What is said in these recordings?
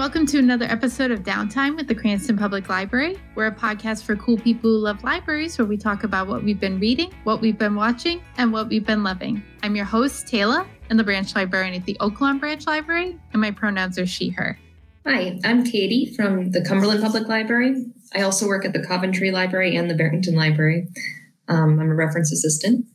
and welcome to another episode of Downtime with the Cranston Public Library. We're a podcast for cool people who love libraries where we talk about what we've been reading, what we've been watching, and what we've been loving. I'm your host, Taylor, and the branch librarian at the Oaklawn Branch Library, and my pronouns are she, her. Hi, I'm Katie from the Cumberland Public Library. I also work at the Coventry Library and the Barrington Library. Um, I'm a reference assistant.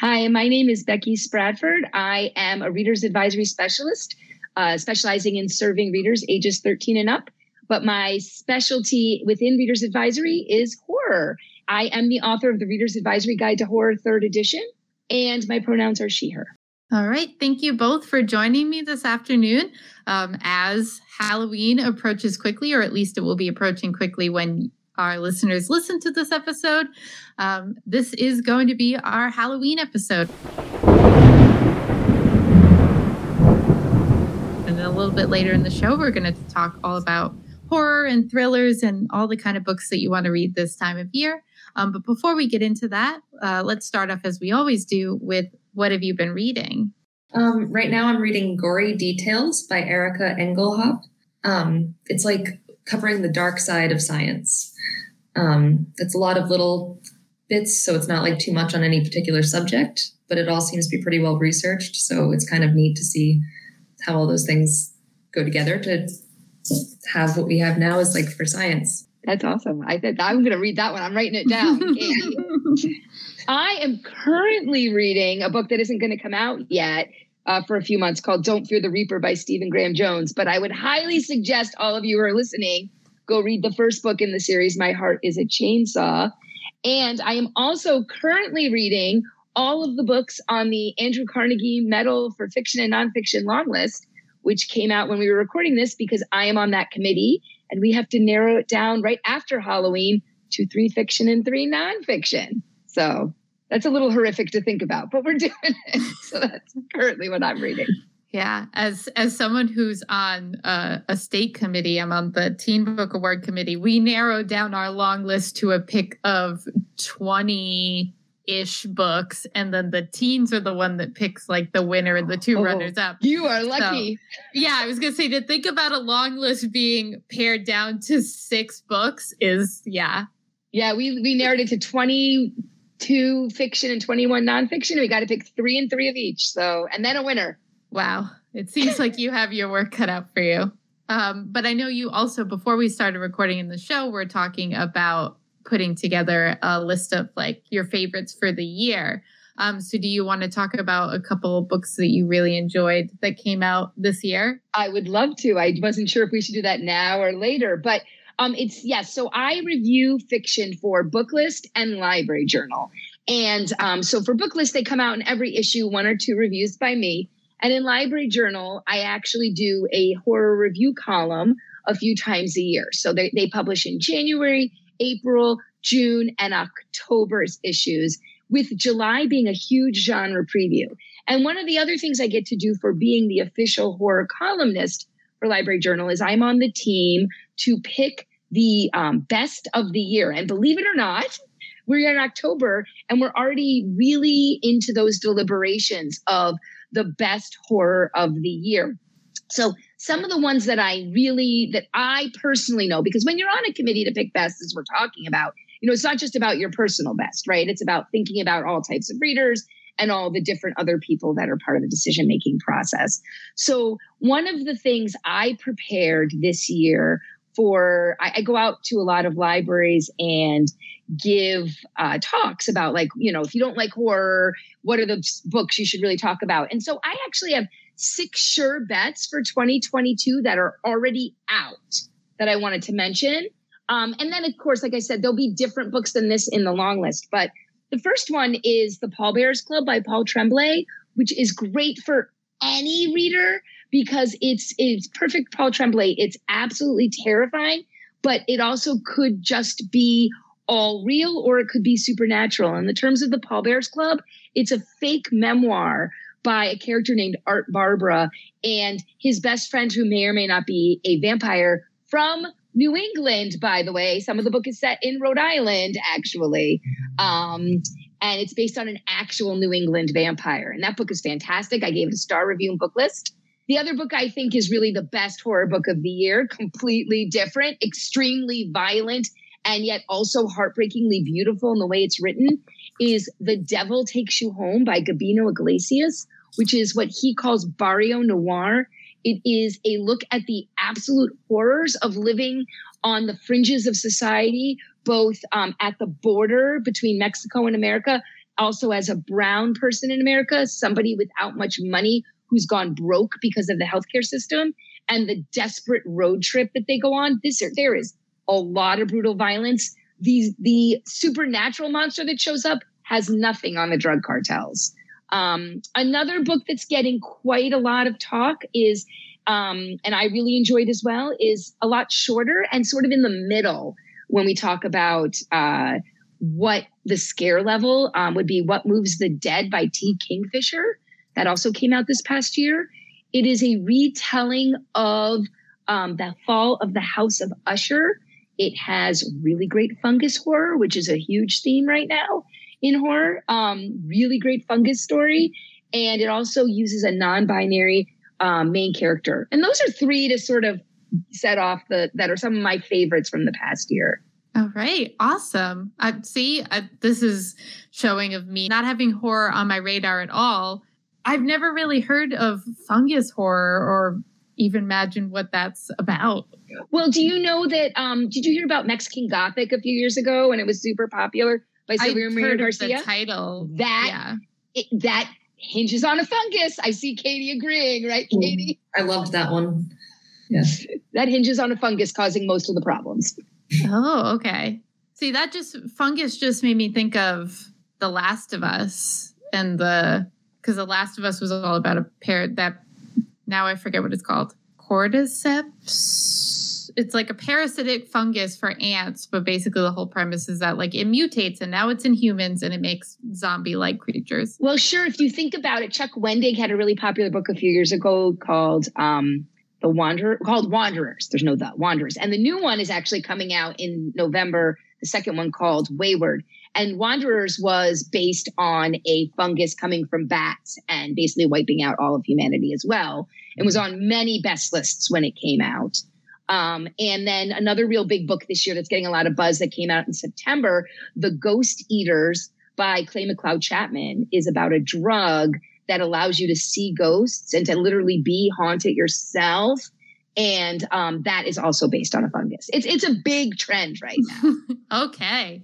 Hi, my name is Becky Spratford. I am a Reader's Advisory Specialist uh, specializing in serving readers ages 13 and up. But my specialty within Reader's Advisory is horror. I am the author of the Reader's Advisory Guide to Horror, third edition, and my pronouns are she, her. All right. Thank you both for joining me this afternoon. Um, as Halloween approaches quickly, or at least it will be approaching quickly when our listeners listen to this episode, um, this is going to be our Halloween episode. A little bit later in the show, we're going to talk all about horror and thrillers and all the kind of books that you want to read this time of year. Um, but before we get into that, uh, let's start off as we always do with what have you been reading? Um, right now, I'm reading Gory Details by Erika Engelhaupt. Um, it's like covering the dark side of science. Um, it's a lot of little bits, so it's not like too much on any particular subject, but it all seems to be pretty well researched. So it's kind of neat to see how all those things go together to have what we have now is like for science. That's awesome. I said I'm going to read that one. I'm writing it down. I am currently reading a book that isn't going to come out yet uh, for a few months called Don't Fear the Reaper by Stephen Graham Jones. But I would highly suggest all of you who are listening go read the first book in the series, My Heart is a Chainsaw. And I am also currently reading all of the books on the Andrew Carnegie Medal for Fiction and Nonfiction long list, which came out when we were recording this because I am on that committee and we have to narrow it down right after Halloween to three fiction and three nonfiction. So that's a little horrific to think about, but we're doing it. So that's currently what I'm reading. Yeah, as as someone who's on uh, a state committee, I'm on the Teen Book Award committee. We narrowed down our long list to a pick of 20 ish books and then the teens are the one that picks like the winner and the two oh, runners up. you are lucky. So, yeah i was gonna say to think about a long list being pared down to six books is yeah. Yeah we we narrowed it to 22 fiction and 21 nonfiction. We got to pick three and three of each so and then a winner. Wow. It seems like you have your work cut out for you. Um, but i know you also before we started recording in the show we're talking about putting together a list of like your favorites for the year. Um, so, do you want to talk about a couple books that you really enjoyed that came out this year? I would love to. I wasn't sure if we should do that now or later, but um, it's yes. So, I review fiction for Booklist and Library Journal. And um, so, for Booklist, they come out in every issue, one or two reviews by me. And in Library Journal, I actually do a horror review column a few times a year. So, they, they publish in January April, June, and October's issues, with July being a huge genre preview. And one of the other things I get to do for being the official horror columnist for Library Journal is I'm on the team to pick the um, best of the year. And believe it or not, we're in October and we're already really into those deliberations of the best horror of the year. So some of the ones that I really that I personally know because when you're on a committee to pick best as we're talking about, you know, it's not just about your personal best, right? It's about thinking about all types of readers and all the different other people that are part of the decision making process. So, one of the things I prepared this year for, I, I go out to a lot of libraries and give uh, talks about, like, you know, if you don't like horror, what are the books you should really talk about? And so, I actually have six sure bets for 2022 that are already out that I wanted to mention. Um, and then, of course, like I said, there'll be different books than this in the long list. But the first one is The Pallbearers Club by Paul Tremblay, which is great for any reader because it's it's perfect Paul Tremblay. It's absolutely terrifying, but it also could just be all real or it could be supernatural. In the terms of the Pallbearers Club, it's a fake memoir by a character named Art Barbara and his best friend, who may or may not be a vampire from New England, by the way. Some of the book is set in Rhode Island, actually. Um, and it's based on an actual New England vampire. And that book is fantastic. I gave it a star review and Booklist. The other book I think is really the best horror book of the year, completely different, extremely violent, and yet also heartbreakingly beautiful in the way it's written, is The Devil Takes You Home by Gabino Iglesias, which is what he calls barrio noir. It is a look at the absolute horrors of living on the fringes of society, both um, at the border between Mexico and America, also as a brown person in America, somebody without much money who's gone broke because of the healthcare system and the desperate road trip that they go on. This there is a lot of brutal violence. These the supernatural monster that shows up has nothing on the drug cartels. Um, another book that's getting quite a lot of talk is, um, and I really enjoyed as well, is a lot shorter and sort of in the middle when we talk about uh, what the scare level um, would be. What Moves the Dead by T. Kingfisher that also came out this past year. It is a retelling of um, the fall of the House of Usher. It has really great fungus horror, which is a huge theme right now in horror. Um, really great fungus story. And it also uses a non binary um, main character. And those are three to sort of set off the that are some of my favorites from the past year. All right, awesome. Uh, see, uh, this is showing of me not having horror on my radar at all. I've never really heard of fungus horror or even imagine what that's about. Well, do you know that? Um, did you hear about Mexican Gothic a few years ago when it was super popular by Silvia Maria Garcia? The title that yeah. it, that hinges on a fungus. I see Katie agreeing, right, mm. Katie? I loved that one. Yes, that hinges on a fungus causing most of the problems. Oh, okay. See, that just fungus just made me think of The Last of Us and the because The Last of Us was all about a pair that now I forget what it's called. Cordyceps. It's like a parasitic fungus for ants, but basically the whole premise is that like it mutates and now it's in humans and it makes zombie-like creatures. Well, sure. If you think about it, Chuck Wendig had a really popular book a few years ago called um, "The Wanderer," called "Wanderers." There's no the Wanderers, and the new one is actually coming out in November. The second one called "Wayward," And Wanderers was based on a fungus coming from bats and basically wiping out all of humanity as well. It was on many best lists when it came out. Um, and then another real big book this year that's getting a lot of buzz that came out in September, The Ghost Eaters by Clay McLeod Chapman, is about a drug that allows you to see ghosts and to literally be haunted yourself. And um, that is also based on a fungus. It's it's a big trend right now. okay.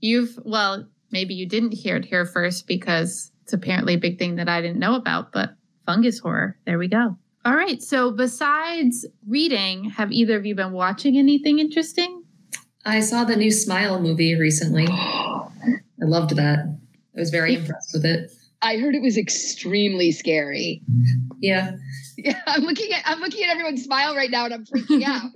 You've, well, maybe you didn't hear it here first because it's apparently a big thing that I didn't know about, but fungus horror. There we go. All right. So, besides reading, have either of you been watching anything interesting? I saw the new Smile movie recently. I loved that. I was very impressed with it. I heard it was extremely scary. Yeah. Yeah, I'm looking at I'm looking at everyone's smile right now and I'm freaking out.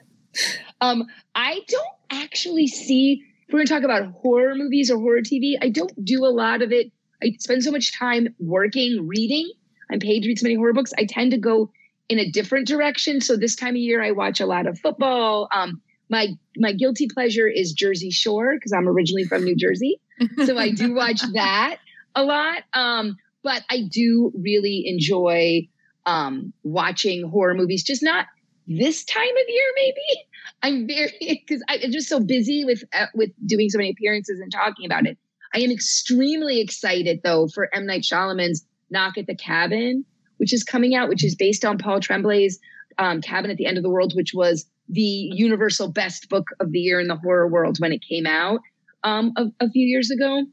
um, I don't actually see we're going to talk about horror movies or horror TV, I don't do a lot of it. I spend so much time working, reading. I'm paid to read so many horror books. I tend to go in a different direction. So this time of year, I watch a lot of football. Um, my my guilty pleasure is Jersey Shore because I'm originally from New Jersey, so I do watch that a lot. Um, but I do really enjoy um, watching horror movies, just not this time of year, maybe. I'm very because I'm just so busy with uh, with doing so many appearances and talking about it. I am extremely excited though for M Night Shyamalan's Knock at the Cabin, which is coming out, which is based on Paul Tremblay's um, Cabin at the End of the World, which was the universal best book of the year in the horror world when it came out um, a, a, few years ago.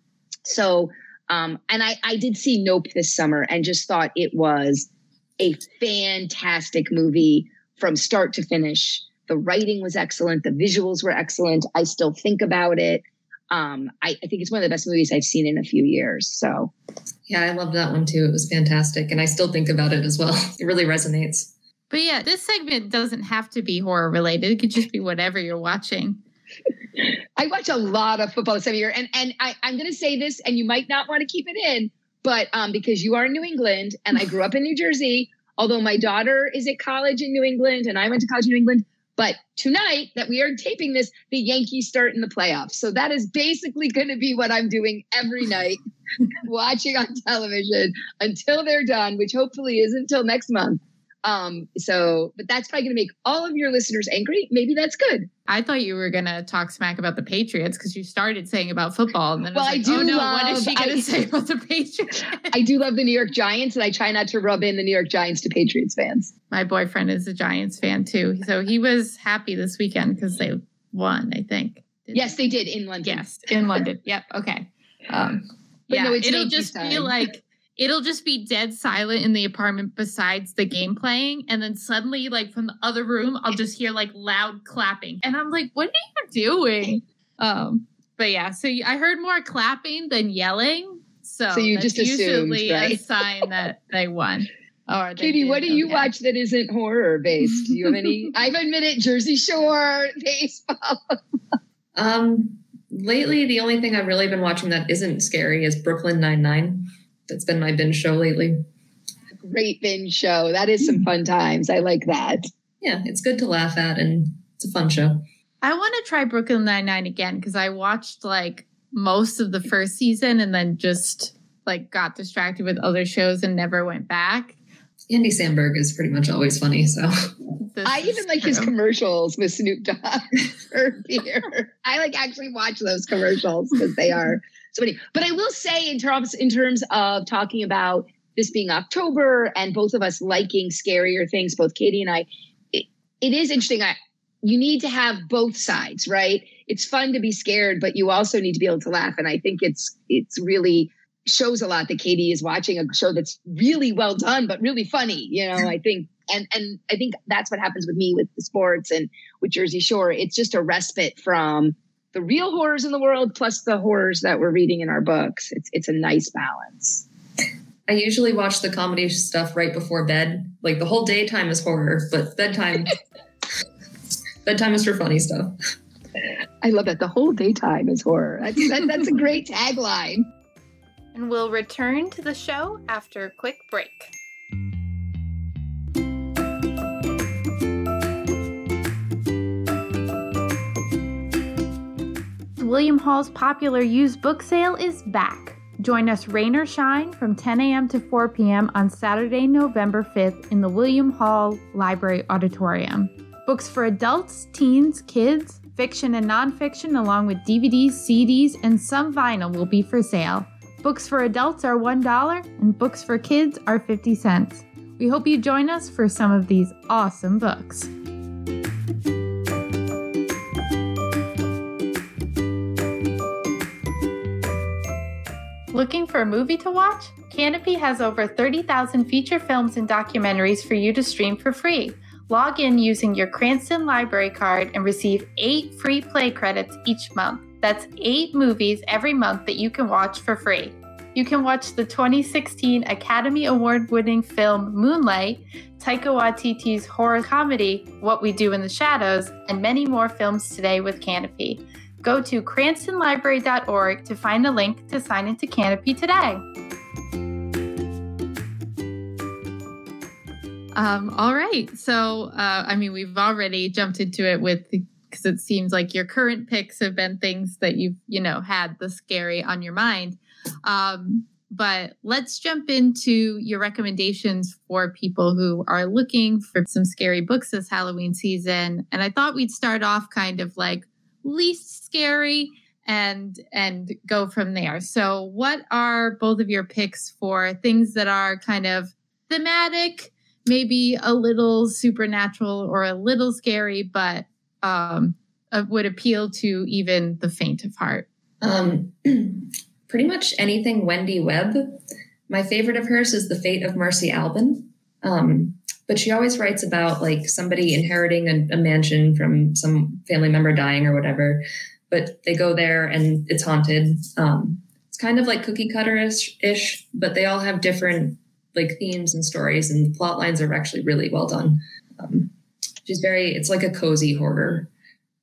So, um, and I, I did see Nope this summer and just thought it was a fantastic movie from start to finish. The writing was excellent. The visuals were excellent. I still think about it. Um, I, I, think it's one of the best movies I've seen in a few years. So, yeah, I loved that one too. It was fantastic. And I still think about it as well. It really resonates. But yeah, this segment doesn't have to be horror related. It could just be whatever you're watching. I watch a lot of football this time of year. And, and I, I'm going to say this, and you might not want to keep it in, but um, because you are in New England and I grew up in New Jersey, although my daughter is at college in New England and I went to college in New England, But tonight that we are taping this, the Yankees start in the playoffs. So that is basically going to be what I'm doing every night, watching on television until they're done, which hopefully isn't until next month. Um, so, but that's probably going to make all of your listeners angry. Maybe that's good. I thought you were going to talk smack about the Patriots because you started saying about football. And then well, I, like, I do oh no, love, what is she going to say about the Patriots? I do love the New York Giants, and I try not to rub in the New York Giants to Patriots fans. My boyfriend is a Giants fan too. So he was happy this weekend because they won, I think. Yes, they? did in London. Yes, in London. Yep. Okay. Um, yeah, no, it'll just feel like it'll just be dead silent in the apartment besides the game playing and then suddenly like from the other room i'll just hear like loud clapping and i'm like what are you doing um but yeah so i heard more clapping than yelling so, so you just usually assumed, right? a sign that they won or Katie, what do you okay. watch that isn't horror based? Do you have any? I've admitted Jersey Shore, baseball. um, lately, the only thing I've really been watching that isn't scary is Brooklyn Nine Nine that's been my binge show lately. Great binge show. That is some fun times. I like that. Yeah, it's good to laugh at and it's a fun show. I want to try Brooklyn Nine Nine again because I watched like most of the first season and then just like got distracted with other shows and never went back. Andy Samberg is pretty much always funny. So I even like true. his commercials with Snoop Dogg for beer. I like actually watch those commercials because they are so many. But I will say, in terms in terms of talking about this being October and both of us liking scarier things, both Katie and I, it, it is interesting. I, you need to have both sides, right? It's fun to be scared, but you also need to be able to laugh. And I think it's it's really shows a lot that Katie is watching a show that's really well done, but really funny. You know, I think and and I think that's what happens with me with the sports and with Jersey Shore. It's just a respite from the real horrors in the world plus the horrors that we're reading in our books. It's it's a nice balance. I usually watch the comedy stuff right before bed. Like the whole daytime is horror, but bedtime bedtime is for funny stuff. I love that. The whole daytime is horror. That's, that, that's a great tagline. And we'll return to the show after a quick break. William Hall's popular used book sale is back. Join us rain or shine from 10 a.m. to 4 p.m. on Saturday, November 5th in the William Hall Library Auditorium. Books for adults, teens, kids, fiction and nonfiction, along with DVDs, CDs, and some vinyl will be for sale. Books for adults are $1 and books for kids are 50 cents. We hope you join us for some of these awesome books. Looking for a movie to watch? Kanopy has over 30,000 feature films and documentaries for you to stream for free. Log in using your Cranston Library card and receive eight free play credits each month. That's eight movies every month that you can watch for free. You can watch the 2016 Academy Award winning film Moonlight, Taika Waititi's horror comedy What We Do in the Shadows, and many more films today with Kanopy. Go to cranstonlibrary.org to find a link to sign into Kanopy today. Um, all right. So, uh, I mean, we've already jumped into it with because it seems like your current picks have been things that you've, you know, had the scary on your mind. Um, but let's jump into your recommendations for people who are looking for some scary books this Halloween season. And I thought we'd start off kind of like least scary and and go from there. So what are both of your picks for things that are kind of thematic, maybe a little supernatural or a little scary, but um, would appeal to even the faint of heart? Um, pretty much anything Wendy Webb. My favorite of hers is The Fate of Mercy Alban. Um, but she always writes about like somebody inheriting a, a mansion from some family member dying or whatever but they go there and it's haunted. Um, it's kind of like cookie cutter ish but they all have different like themes and stories and the plot lines are actually really well done. Um, she's very it's like a cozy horror.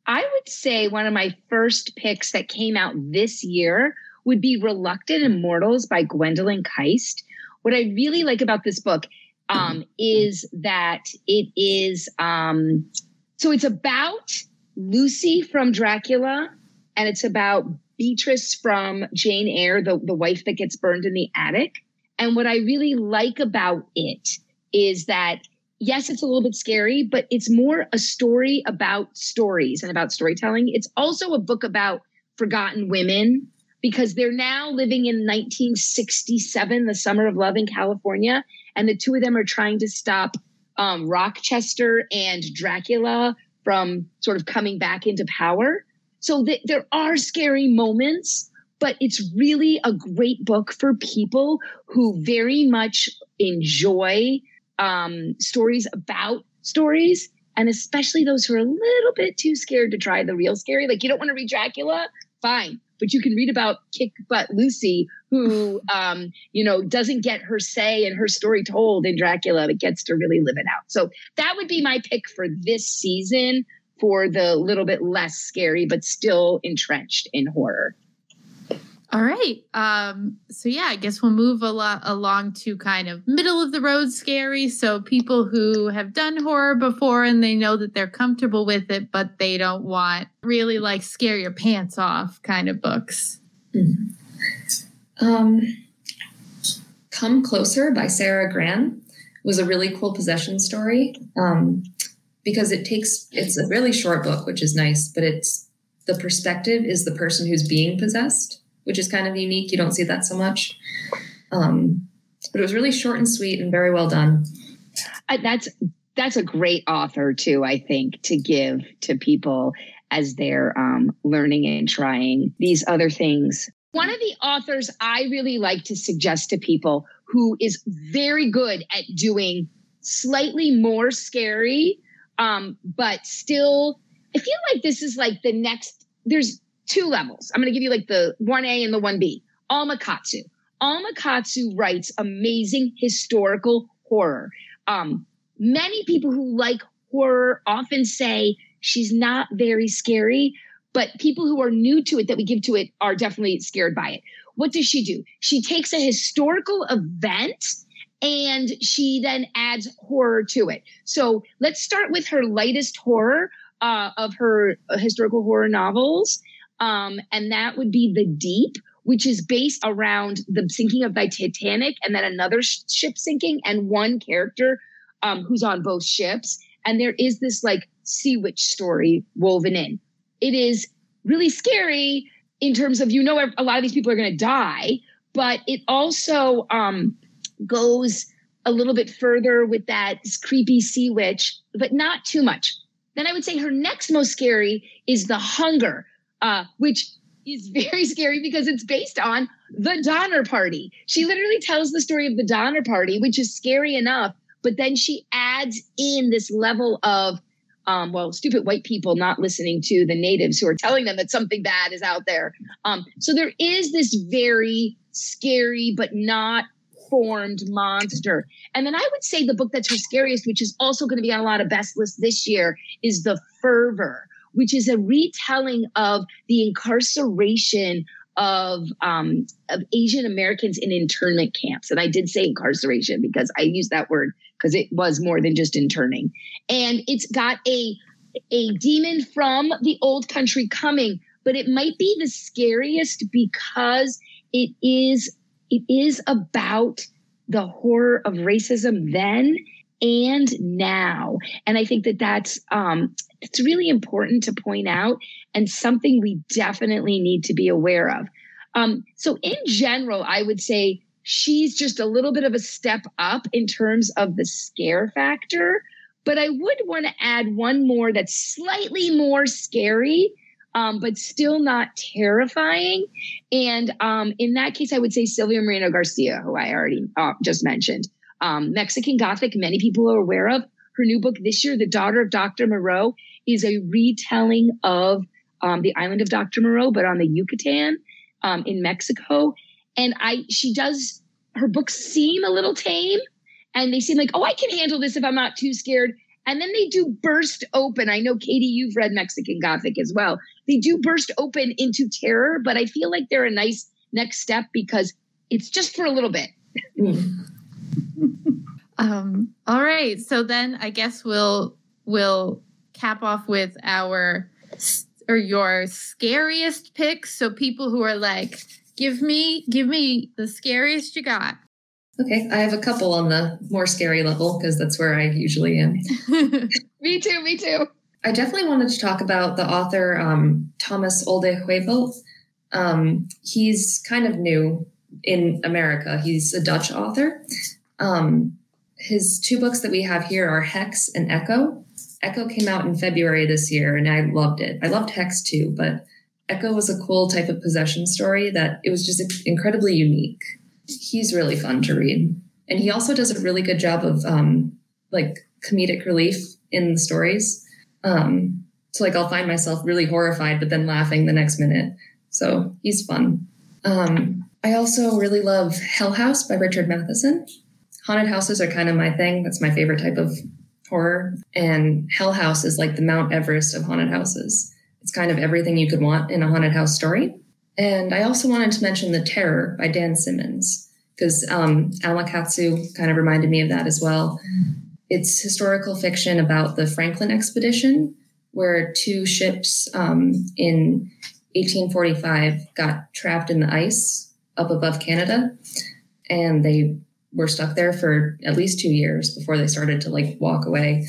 I would say one of my first picks that came out this year would be reluctant immortals by gwendolyn kiste. What i really like about this book um, is that it is um, so it's about Lucy from Dracula, and it's about Beatrice from Jane Eyre, the, the wife that gets burned in the attic. And what I really like about it is that, yes, it's a little bit scary, but it's more a story about stories and about storytelling. It's also a book about forgotten women because they're now living in 1967, the summer of love in California. And the two of them are trying to stop um, Rochester and Dracula from sort of coming back into power. So th- there are scary moments, but it's really a great book for people who very much enjoy um, stories about stories, and especially those who are a little bit too scared to try the real scary. Like you don't want to read Dracula, fine, but you can read about Kick Butt Lucy, who um, you know doesn't get her say and her story told in Dracula, but gets to really live it out. So that would be my pick for this season for the little bit less scary, but still entrenched in horror. All right. Um, so yeah, I guess we'll move a lot along to kind of middle of the road scary. So people who have done horror before and they know that they're comfortable with it, but they don't want really like scare your pants off kind of books. Mm-hmm. Um, Come Closer by Sara Gran was a really cool possession story. Um, because it takes it's a really short book, which is nice, but it's the perspective is the person who's being possessed, which is kind of unique. You don't see that so much. Um, but it was really short and sweet and very well done. I, that's that's a great author too. I think to give to people as they're um, learning and trying these other things. One of the authors I really like to suggest to people who is very good at doing slightly more scary um, but still, I feel like this is like the next, there's two levels. I'm going to give you like the 1A and the 1B. Alma Katsu. Alma Katsu writes amazing historical horror. Um, many people who like horror often say she's not very scary, but people who are new to it that we give to it are definitely scared by it. What does she do? She takes a historical event and she then adds horror to it. So let's start with her lightest horror uh, of her historical horror novels, um, and that would be The Deep, which is based around the sinking of the Titanic and then another sh- ship sinking and one character um, who's on both ships. And there is this like sea witch story woven in. It is really scary in terms of you know a lot of these people are going to die, but it also um, goes a little bit further with that creepy sea witch, but not too much. Then I would say her next most scary is The Hunger, uh, which is very scary because it's based on the Donner Party. She literally tells the story of the Donner Party, which is scary enough, but then she adds in this level of, um, well, stupid white people not listening to the natives who are telling them that something bad is out there. Um, so there is this very scary, but not formed monster. And then I would say the book that's her scariest, which is also going to be on a lot of best lists this year, is The Fervor, which is a retelling of the incarceration of um, of Asian Americans in internment camps. And I did say incarceration because I use that word because it was more than just interning. And it's got a a demon from the old country coming, but it might be the scariest because it is it is about the horror of racism then and now and i think that that's um it's really important to point out and something we definitely need to be aware of um so in general i would say she's just a little bit of a step up in terms of the scare factor but i would want to add one more that's slightly more scary um, but still not terrifying. And um, in that case, I would say Silvia Moreno Garcia, who I already uh, just mentioned. Um, Mexican Gothic, many people are aware of. Her new book this year, The Daughter of Dr. Moreau, is a retelling of um, the island of Dr. Moreau, but on the Yucatan um, in Mexico. And I, she does, her books seem a little tame and they seem like, oh, I can handle this if I'm not too scared. And then they do burst open. I know, Katie, you've read Mexican Gothic as well. They do burst open into terror, but I feel like they're a nice next step because it's just for a little bit. um, all right. So then I guess we'll we'll cap off with our or your scariest picks. So people who are like, give me, give me the scariest you got. Okay, I have a couple on the more scary level because that's where I usually am. me too, me too. I definitely wanted to talk about the author um, Thomas Olde Heuvelt. Um, he's kind of new in America. He's a Dutch author. Um, his two books that we have here are Hex and Echo. Echo came out in February this year, and I loved it. I loved Hex too, but Echo was a cool type of possession story that it was just incredibly unique. He's really fun to read, and he also does a really good job of um, like comedic relief in the stories. Um, so like I'll find myself really horrified, but then laughing the next minute. So he's fun. Um, I also really love Hell House by Richard Matheson. Haunted houses are kind of my thing. That's my favorite type of horror. And Hell House is like the Mount Everest of haunted houses. It's kind of everything you could want in a haunted house story. And I also wanted to mention The Terror by Dan Simmons, because um, Alma Katsu kind of reminded me of that as well. It's historical fiction about the Franklin expedition, where two ships um, in 1845 got trapped in the ice up above Canada. And they were stuck there for at least two years before they started to like walk away.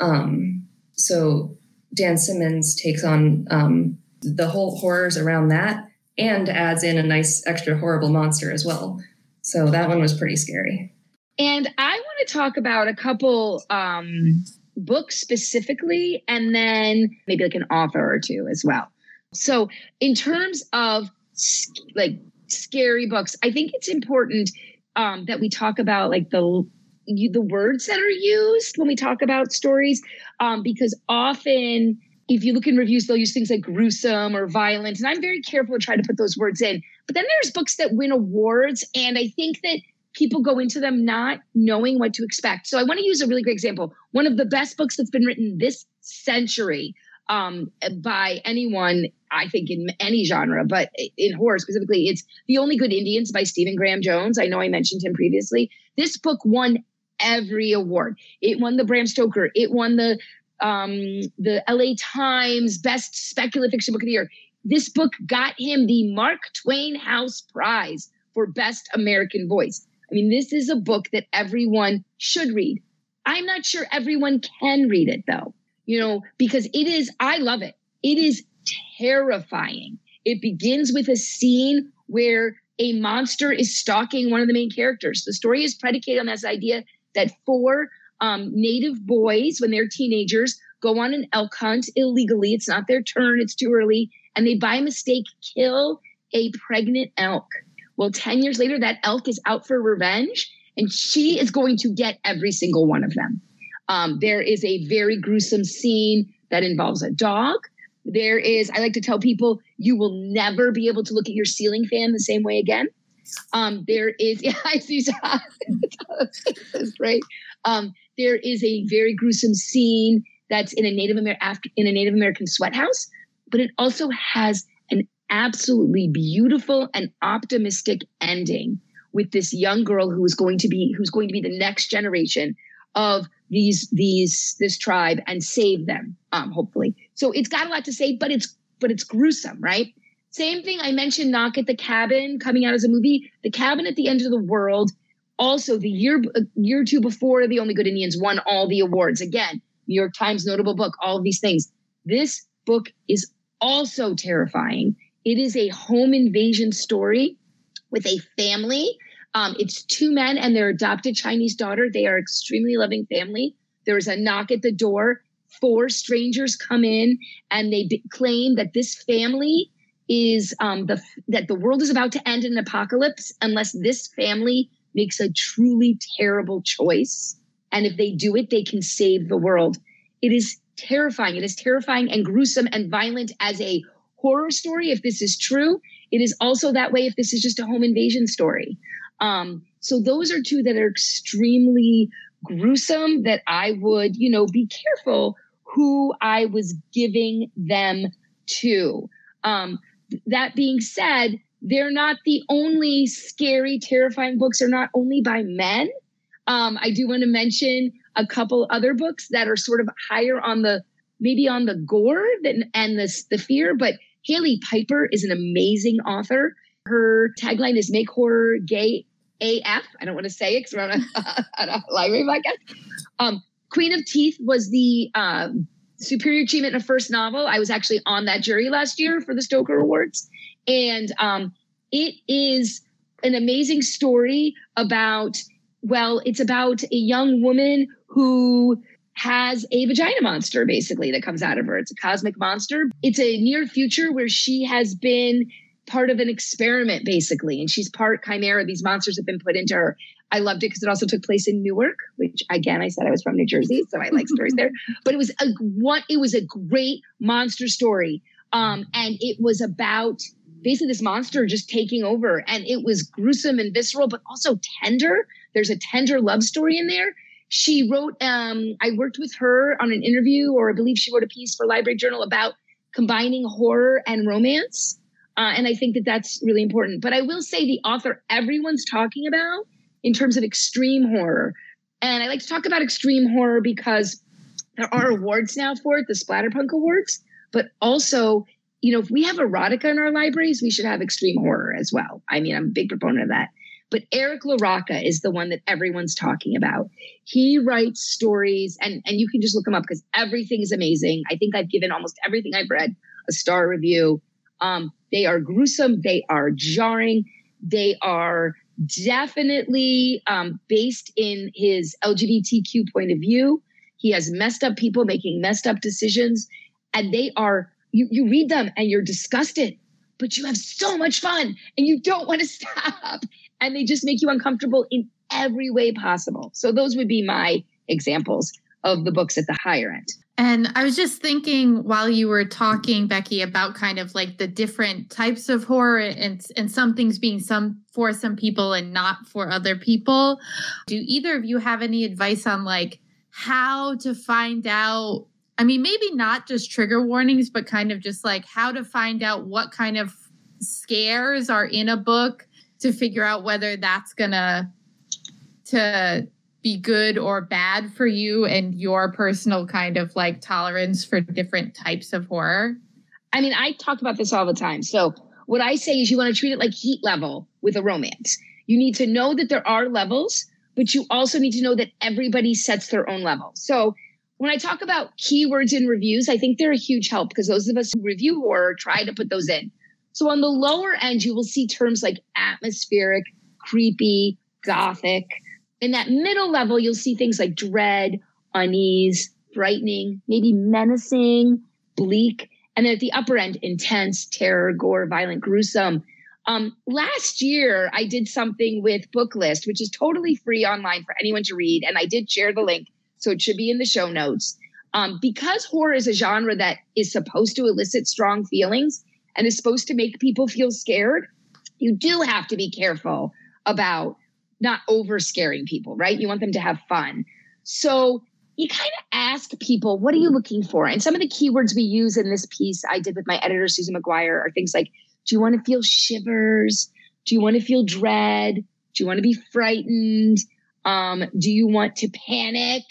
Um, so Dan Simmons takes on um, the whole horrors around that and adds in a nice extra horrible monster as well. So that one was pretty scary. And I want to talk about a couple um, books specifically, and then maybe like an author or two as well. So, in terms of like scary books, I think it's important um, that we talk about like the you, the words that are used when we talk about stories, um, because often if you look in reviews, they'll use things like gruesome or violent, and I'm very careful to try to put those words in. But then there's books that win awards, and I think that people go into them not knowing what to expect. So I want to use a really great example. One of the best books that's been written this century um, by anyone, I think, in any genre, but in horror specifically, it's The Only Good Indians by Stephen Graham Jones. I know I mentioned him previously. This book won every award. It won the Bram Stoker. It won the um, the LA Times Best Speculative Fiction Book of the Year. This book got him the Mark Twain House Prize for Best American Voice. I mean, this is a book that everyone should read. I'm not sure everyone can read it though you know, because it is, I love it. It is terrifying. It begins with a scene where a monster is stalking one of the main characters. The story is predicated on this idea that four um, native boys, when they're teenagers, go on an elk hunt illegally. It's not their turn, it's too early. And they, by mistake, kill a pregnant elk. Well, 10 years later, that elk is out for revenge, and she is going to get every single one of them. Um, there is a very gruesome scene that involves a dog. There is, I like to tell people, you will never be able to look at your ceiling fan the same way again. Um, there is, yeah, I see, right. Um, there is a very gruesome scene that's in a Native American in a Native American sweat house, but it also has an absolutely beautiful and optimistic ending with this young girl who is going to be who's going to be the next generation of these these this tribe and save them um hopefully so it's got a lot to say but it's but it's gruesome right same thing i mentioned knock at the cabin coming out as a movie the cabin at the end of the world also the year year or two before the only good indians won all the awards again new york times notable book all of these things this book is also terrifying it is a home invasion story with a family um, it's two men and their adopted Chinese daughter. They are extremely loving family. There's a knock at the door. Four strangers come in and they claim that this family is um, the that the world is about to end in an apocalypse unless this family makes a truly terrible choice. And if they do it, they can save the world. It is terrifying. It is terrifying and gruesome and violent as a horror story. If this is true, it is also that way if this is just a home invasion story. Um, so those are two that are extremely gruesome that I would, you know, be careful who I was giving them to. Um, that being said, they're not the only scary, terrifying books. They're not only by men. Um, I do want to mention a couple other books that are sort of higher on the maybe on the gore and the, the fear, but Hailey Piper is an amazing author. Her tagline is Make Horror Gay AF. I don't want to say it because we're on a, on a library podcast. Um, Queen of Teeth was the uh, superior achievement in a first novel. I was actually on that jury last year for the Stoker Awards. And um, it is an amazing story about, well, it's about a young woman who has a vagina monster basically that comes out of her. It's a cosmic monster. It's a near future where she has been part of an experiment basically and she's part chimera these monsters have been put into her i loved it because it also took place in newark which again i said i was from new jersey so i like stories there. But it was a what it was a great monster story um, and it was about basically this monster just taking over and it was gruesome and visceral but also tender. There's a tender love story in there. She wrote um, i worked with her on an interview or i believe she wrote a piece for library journal about combining horror and romance uh, and I think that that's really important. But I will say the author everyone's talking about in terms of extreme horror. And I like to talk about extreme horror because there are awards now for it, the Splatterpunk Awards. But also, you know, if we have erotica in our libraries, we should have extreme horror as well. I mean, I'm a big proponent of that. But Eric LaRocca is the one that everyone's talking about. He writes stories, and, and you can just look him up because everything is amazing. I think I've given almost everything I've read a star review. Um, they are gruesome. They are jarring. They are definitely um, based in his LGBTQ point of view. He has messed up people making messed up decisions, and they are you. You read them and you're disgusted, but you have so much fun and you don't want to stop. And they just make you uncomfortable in every way possible. So those would be my examples of the books at the higher end. And I was just thinking while you were talking, Becky, about kind of like the different types of horror and and some things being some for some people and not for other people. Do either of you have any advice on like how to find out? I mean, maybe not just trigger warnings, but kind of just like how to find out what kind of scares are in a book to figure out whether that's gonna to be good or bad for you and your personal kind of like tolerance for different types of horror? I mean, I talk about this all the time. So, what I say is you want to treat it like heat level with a romance. You need to know that there are levels, but you also need to know that everybody sets their own level. So, when I talk about keywords in reviews, I think they're a huge help because those of us who review horror try to put those in. So, on the lower end, you will see terms like atmospheric, creepy, gothic in that middle level, you'll see things like dread, unease, frightening, maybe menacing, bleak. And then at the upper end, intense, terror, gore, violent, gruesome. Um, last year, I did something with Booklist, which is totally free online for anyone to read. And I did share the link, so it should be in the show notes. Um, because horror is a genre that is supposed to elicit strong feelings and is supposed to make people feel scared, you do have to be careful about not over scaring people, right? You want them to have fun. So you kind of ask people, what are you looking for? And some of the keywords we use in this piece I did with my editor, Susan Maguire, are things like do you want to feel shivers? Do you want to feel dread? Do you want to be frightened? Um, do you want to panic?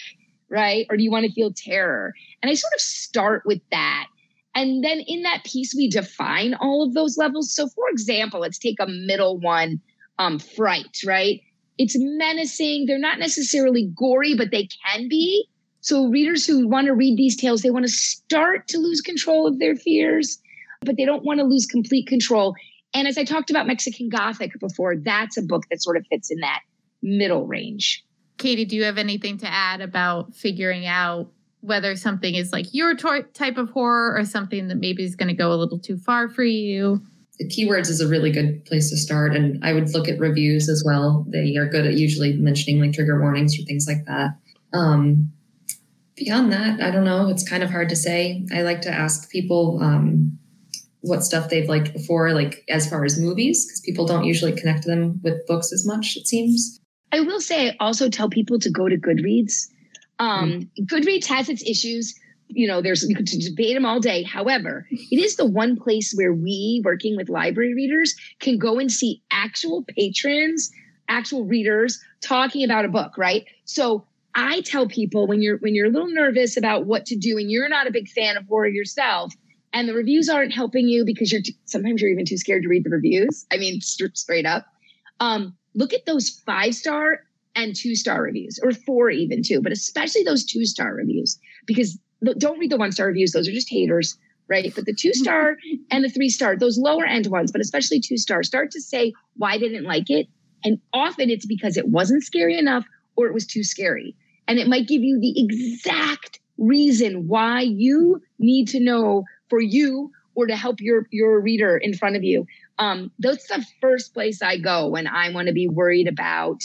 Right? Or do you want to feel terror? And I sort of start with that. And then in that piece, we define all of those levels. So, for example, let's take a middle one um, fright, right? It's menacing. They're not necessarily gory, but they can be. So readers who want to read these tales, they want to start to lose control of their fears, but they don't want to lose complete control. And as I talked about Mexican Gothic before, that's a book that sort of fits in that middle range. Katie, do you have anything to add about figuring out whether something is like your type of horror or something that maybe is going to go a little too far for you? Keywords is a really good place to start. And I would look at reviews as well. They are good at usually mentioning like trigger warnings or things like that. Um, beyond that, I don't know. It's kind of hard to say. I like to ask people um, what stuff they've liked before, like as far as movies, because people don't usually connect them with books as much, it seems. I will say, I also tell people to go to Goodreads. Um, mm. Goodreads has its issues you know, there's you could debate them all day. However, it is the one place where we, working with library readers, can go and see actual patrons, actual readers talking about a book, right? So I tell people when you're when you're a little nervous about what to do and you're not a big fan of horror yourself, and the reviews aren't helping you because you're sometimes you're even too scared to read the reviews. I mean, st- straight up. Um, look at those five star and two star reviews, or four even too, but especially those two star reviews because don't read the one star reviews; those are just haters, right? But the two star and the three star, those lower end ones, but especially two star, start to say why they didn't like it, and often it's because it wasn't scary enough or it was too scary, and it might give you the exact reason why you need to know for you or to help your your reader in front of you. Um, that's the first place I go when I want to be worried about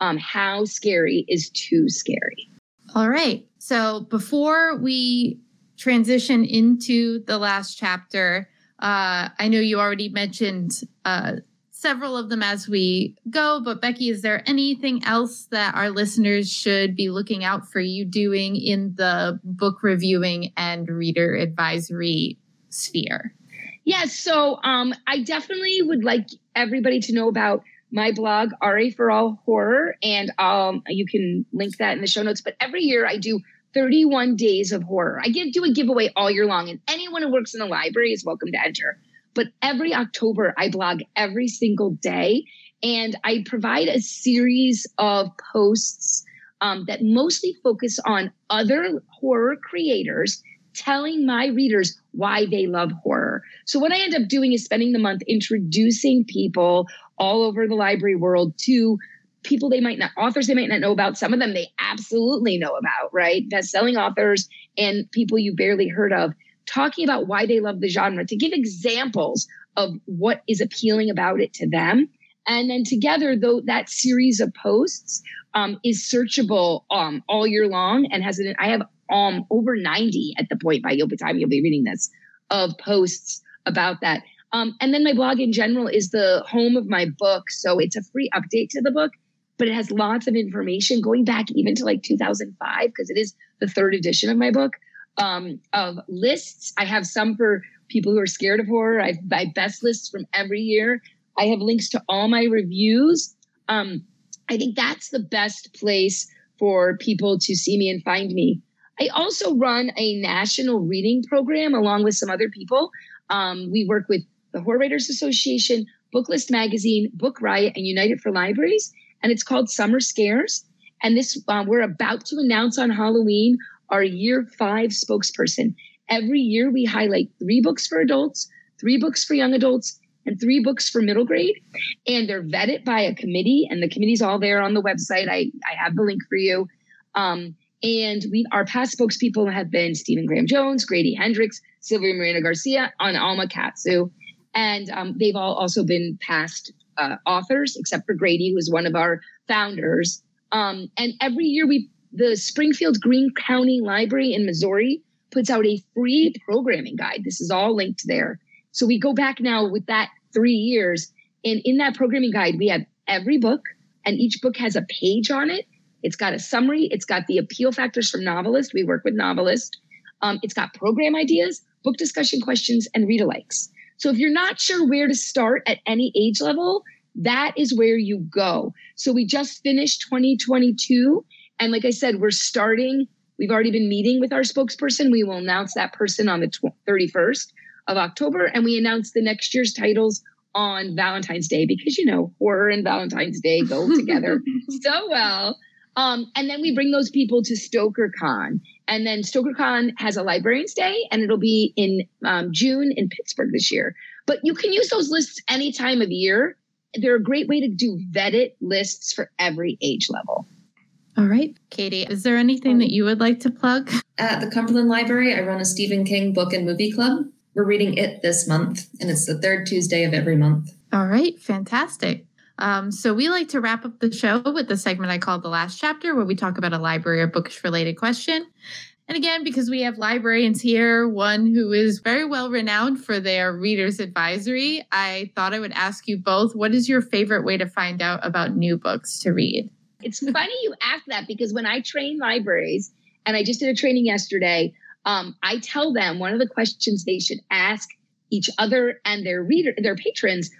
um, how scary is too scary. All right. So before we transition into the last chapter, uh, I know you already mentioned uh, several of them as we go, but Becky, is there anything else that our listeners should be looking out for you doing in the book reviewing and reader advisory sphere? Yes. So um, I definitely would like everybody to know about my blog, RA for All Horror, and um, you can link that in the show notes. But every year I do 31 days of horror. I give do a giveaway all year long, and anyone who works in the library is welcome to enter. But every October, I blog every single day, and I provide a series of posts um, that mostly focus on other horror creators telling my readers why they love horror. So, what I end up doing is spending the month introducing people all over the library world to people they might not authors they might not know about some of them they absolutely know about right? Best-selling authors and people you barely heard of talking about why they love the genre to give examples of what is appealing about it to them. And then together though that series of posts um, is searchable um, all year long and has an i have um, over 90 at the point by the time you'll be reading this of posts about that. Um, and then my blog in general is the home of my book. So it's a free update to the book, but it has lots of information going back even to like 2005, because it is the third edition of my book um, of lists. I have some for people who are scared of horror. I have my best lists from every year. I have links to all my reviews. Um, I think that's the best place for people to see me and find me. I also run a national reading program along with some other people. Um, we work with the Horror Writers Association, Booklist Magazine, Book Riot, and United for Libraries. And it's called Summer Scares. And this, uh, we're about to announce on Halloween our year five spokesperson. Every year we highlight three books for adults, three books for young adults, and three books for middle grade. And they're vetted by a committee, and the committee's all there on the website. I, I have the link for you. Um, and we our past spokespeople have been Stephen Graham Jones, Grady Hendrix, Silvia Moreno Garcia, and Alma Katsu. And um, they've all also been past uh, authors, except for Grady, who is one of our founders. Um, and every year, we the Springfield Greene County Library in Missouri puts out a free programming guide. This is all linked there. So we go back now with that three years, and in that programming guide, we have every book, and each book has a page on it. It's got a summary. It's got the appeal factors from NoveList. We work with NoveList. Um, it's got program ideas, book discussion questions, and read alikes. So if you're not sure where to start at any age level, that is where you go. So we just finished 2022. And like I said, we're starting, we've already been meeting with our spokesperson. We will announce that person on the 31st of October. And we announce the next year's titles on Valentine's Day because, you know, horror and Valentine's Day go together so well. Um, and then we bring those people to StokerCon. And then StokerCon has a librarian's day and it'll be in um, June in Pittsburgh this year. But you can use those lists any time of year. They're a great way to do vetted lists for every age level. All right, Katie, is there anything that you would like to plug? At the Cumberland Library, I run a Stephen King book and movie club. We're reading it this month, and it's the third Tuesday of every month. All right, fantastic. Um, so we like to wrap up the show with the segment I call the last chapter, where we talk about a library or bookish related question. And again, because we have librarians here, one who is very well renowned for their readers advisory, I thought I would ask you both what is your favorite way to find out about new books to read? It's funny you ask that because when I train libraries, and I just did a training yesterday, um, I tell them one of the questions they should ask each other and their reader, their patrons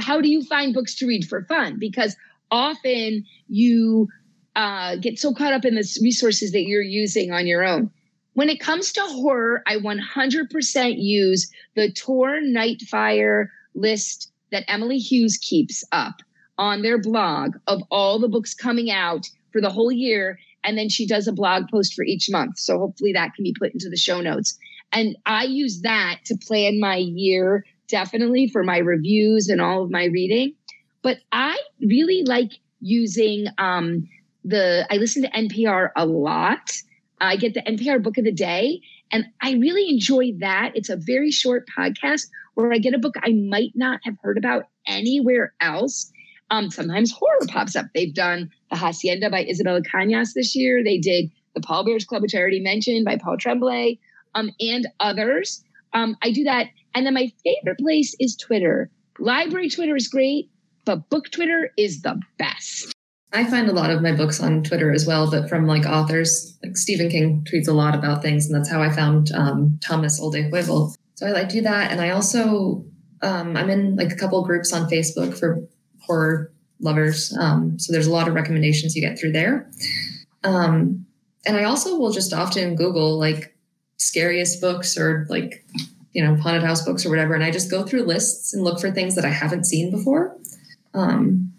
how do you find books to read for fun? Because often you uh, get so caught up in the resources that you're using on your own. When it comes to horror, I 100% use the Tor Nightfire list that Emily Hughes keeps up on their blog of all the books coming out for the whole year. And then she does a blog post for each month. So hopefully that can be put into the show notes. And I use that to plan my year definitely for my reviews and all of my reading. But I really like using um, the, I listen to NPR a lot. I get the NPR book of the day, and I really enjoy that. It's a very short podcast where I get a book I might not have heard about anywhere else. Um, sometimes horror pops up. They've done The Hacienda by Isabella Cañas this year. They did The Pallbearers Club, which I already mentioned, by Paul Tremblay, um, and others. Um, I do that. And then my favorite place is Twitter. Library Twitter is great, but book Twitter is the best. I find a lot of my books on Twitter as well, but from like authors. Like Stephen King tweets a lot about things, and that's how I found um, Thomas Olde Heuvelt. So I like do that, and I also um, I'm in like a couple groups on Facebook for horror lovers. Um, so there's a lot of recommendations you get through there. Um, and I also will just often Google like scariest books or like you know haunted house books or whatever, and I just go through lists and look for things that I haven't seen before. Um,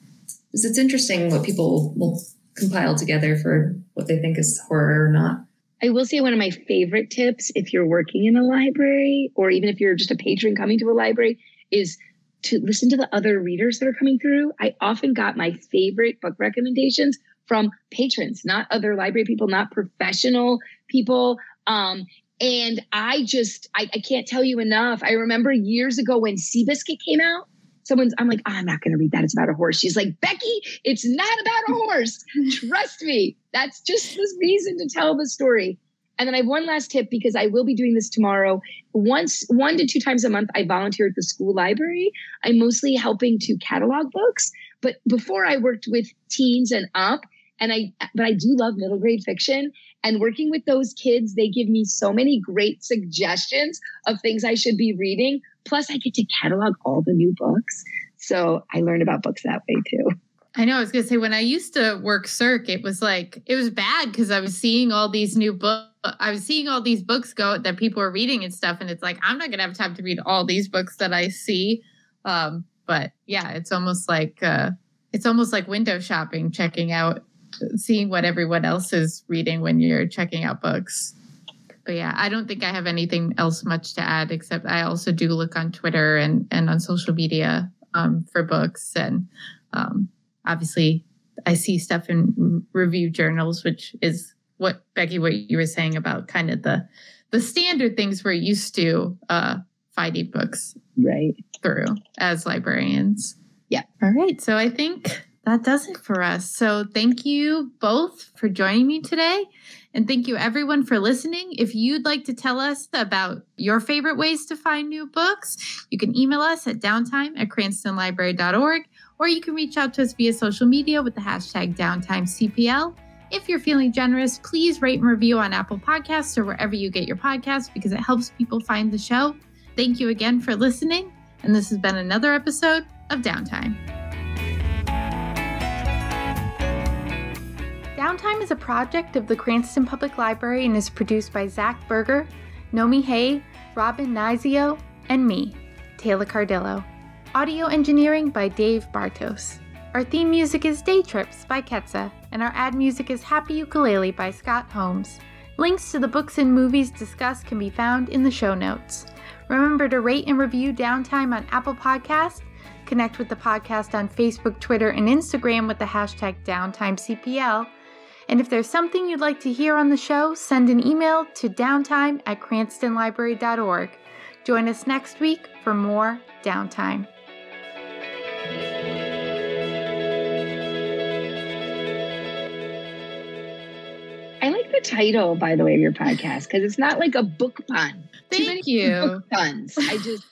because it's interesting what people will compile together for what they think is horror or not. I will say one of my favorite tips if you're working in a library or even if you're just a patron coming to a library is to listen to the other readers that are coming through. I often got my favorite book recommendations from patrons, not other library people, not professional people. Um, and I just, I, I can't tell you enough. I remember years ago when Seabiscuit came out, someone's i'm like oh, i'm not going to read that. It's about a horse. She's like becky it's not about a horse. Trust me. That's just the reason to tell the story. And then i have one last tip because i will be doing this tomorrow. Once one to two times a month i volunteer at the school library. I'm mostly helping to catalog books. But before i worked with teens and up and i but i do love middle grade fiction and working with those kids they give me so many great suggestions of things i should be reading Plus, I get to catalog all the new books. So I learn about books that way too. I know. I was going to say, when I used to work Circ, it was like, it was bad because I was seeing all these new books. I was seeing all these books go that people were reading and stuff. And it's like, I'm not going to have time to read all these books that I see. Um, but yeah, it's almost like, uh, it's almost like window shopping, checking out, seeing what everyone else is reading when you're checking out books but yeah, I don't think I have anything else much to add except I also do look on Twitter and and on social media um, for books and um, obviously I see stuff in review journals, which is what Becky, what you were saying about kind of the the standard things we're used to uh, finding books right through as librarians. Yeah. All right. So I think that does it for us. So thank you both for joining me today. And thank you everyone for listening. If you'd like to tell us about your favorite ways to find new books, you can email us at downtime at cranstonlibrary.org or you can reach out to us via social media with the hashtag downtimecpl. If you're feeling generous, please rate and review on Apple Podcasts or wherever you get your podcasts because it helps people find the show. Thank you again for listening. And this has been another episode of Downtime. Downtime is a project of the Cranston Public Library and is produced by Zach Berger, Nomi Hay, Robin Nizio, and me, Taylor Cardillo. Audio engineering by Dave Bartos. Our theme music is Day Trips by Ketsa, and our ad music is Happy Ukulele by Scott Holmes. Links to the books and movies discussed can be found in the show notes. Remember to rate and review Downtime on Apple Podcasts. Connect with the podcast on Facebook, Twitter, and Instagram with the hashtag DowntimeCPL and if there's something you'd like to hear on the show, send an email to downtime at cranstonlibrary.org. Join us next week for more downtime. I like the title, by the way, of your podcast because it's not like a book pun. Thank you. Book puns. I just